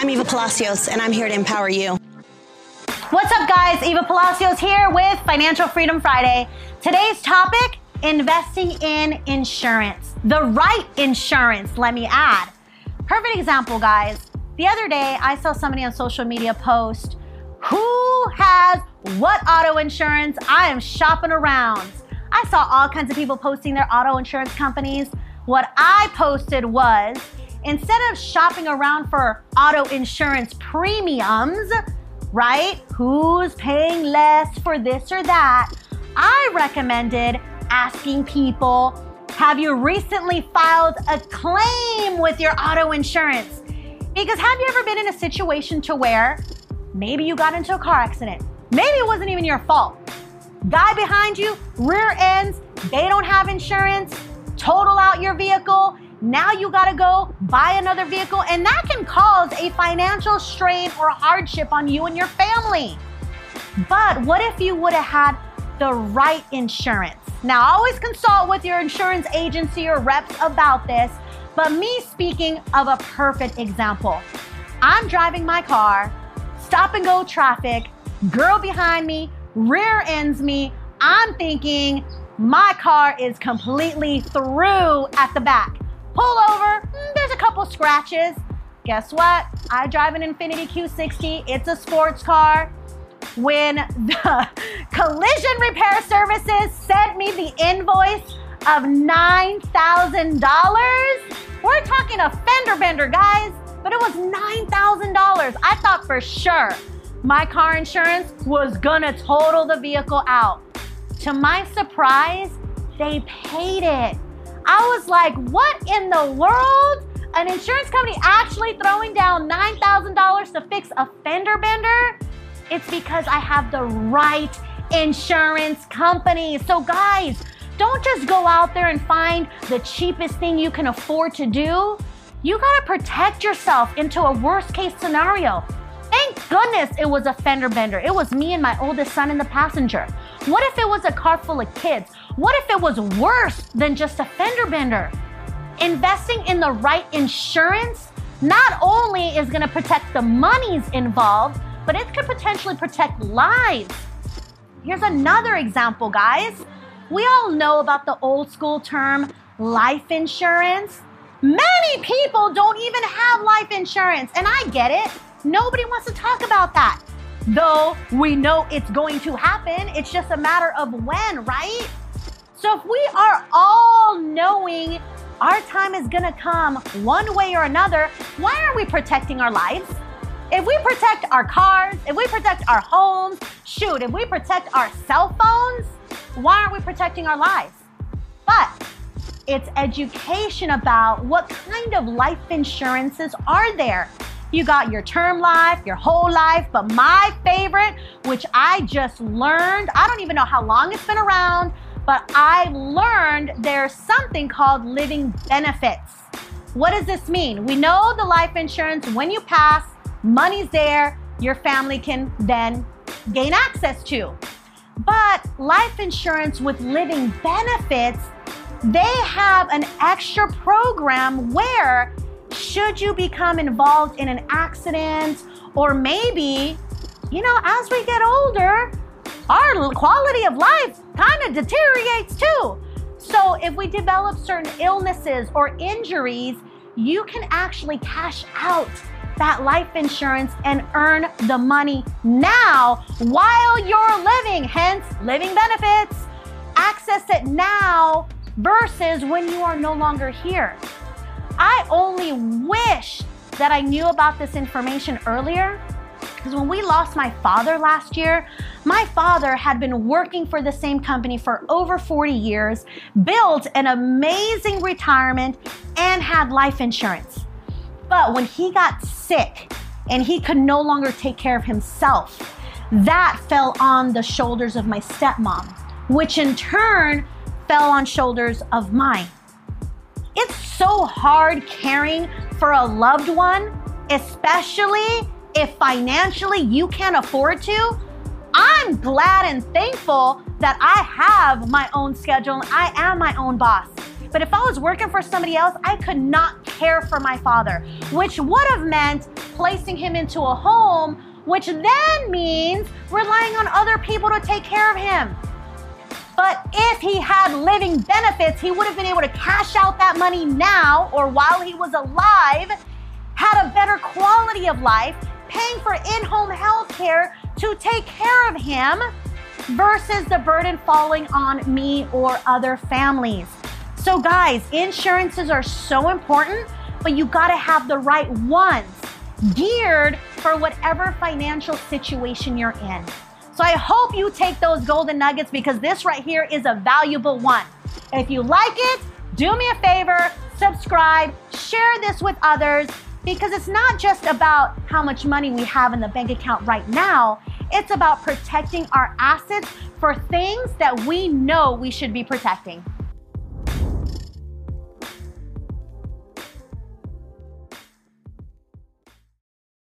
I'm Eva Palacios, and I'm here to empower you. What's up, guys? Eva Palacios here with Financial Freedom Friday. Today's topic investing in insurance. The right insurance, let me add. Perfect example, guys. The other day, I saw somebody on social media post who has what auto insurance? I am shopping around. I saw all kinds of people posting their auto insurance companies. What I posted was instead of shopping around for auto insurance premiums, right? Who's paying less for this or that? I recommended asking people Have you recently filed a claim with your auto insurance? Because have you ever been in a situation to where maybe you got into a car accident? Maybe it wasn't even your fault. Guy behind you, rear ends, they don't have insurance, total out your vehicle. Now you got to go buy another vehicle, and that can cause a financial strain or hardship on you and your family. But what if you would have had the right insurance? Now, always consult with your insurance agency or reps about this, but me speaking of a perfect example. I'm driving my car, stop and go traffic, girl behind me rear ends me. I'm thinking my car is completely through at the back. Pull over, mm, there's a couple scratches. Guess what? I drive an Infiniti Q60. It's a sports car. When the collision repair services sent me the invoice of $9,000, we're talking a fender bender, guys, but it was $9,000. I thought for sure my car insurance was gonna total the vehicle out. To my surprise, they paid it. I was like, what in the world? An insurance company actually throwing down $9,000 to fix a fender bender? It's because I have the right insurance company. So, guys, don't just go out there and find the cheapest thing you can afford to do. You gotta protect yourself into a worst case scenario. Thank goodness it was a fender bender. It was me and my oldest son in the passenger. What if it was a car full of kids? What if it was worse than just a fender bender? Investing in the right insurance not only is going to protect the monies involved, but it could potentially protect lives. Here's another example, guys. We all know about the old school term life insurance. Many people don't even have life insurance, and I get it. Nobody wants to talk about that. Though we know it's going to happen, it's just a matter of when, right? So if we are all knowing our time is to come one way or another, why aren't we protecting our lives? If we protect our cars, if we protect our homes, shoot, if we protect our cell phones, why aren't we protecting our lives? But it's education about what kind of life insurances are there you got your term life, your whole life, but my favorite, which I just learned, I don't even know how long it's been around, but I learned there's something called living benefits. What does this mean? We know the life insurance, when you pass, money's there, your family can then gain access to. But life insurance with living benefits, they have an extra program where should you become involved in an accident or maybe, you know, as we get older, our quality of life kind of deteriorates too. So if we develop certain illnesses or injuries, you can actually cash out that life insurance and earn the money now while you're living, hence living benefits. Access it now versus when you are no longer here. I only wish that I knew about this information earlier. Because when we lost my father last year, my father had been working for the same company for over 40 years, built an amazing retirement, and had life insurance. But when he got sick and he could no longer take care of himself, that fell on the shoulders of my stepmom, which in turn fell on shoulders of mine. It's so hard caring for a loved one, especially if financially you can't afford to. I'm glad and thankful that I have my own schedule I am my own boss. But if I was working for somebody else, I could not care for my father, which would have meant placing him into a home, which then means relying on other people to take care of him. But if he had living benefits, he would have been able to cash out that money now or while he was alive, had a better quality of life, paying for in home health care to take care of him versus the burden falling on me or other families. So, guys, insurances are so important, but you gotta have the right ones geared for whatever financial situation you're in. So, I hope you take those golden nuggets because this right here is a valuable one. If you like it, do me a favor, subscribe, share this with others because it's not just about how much money we have in the bank account right now, it's about protecting our assets for things that we know we should be protecting.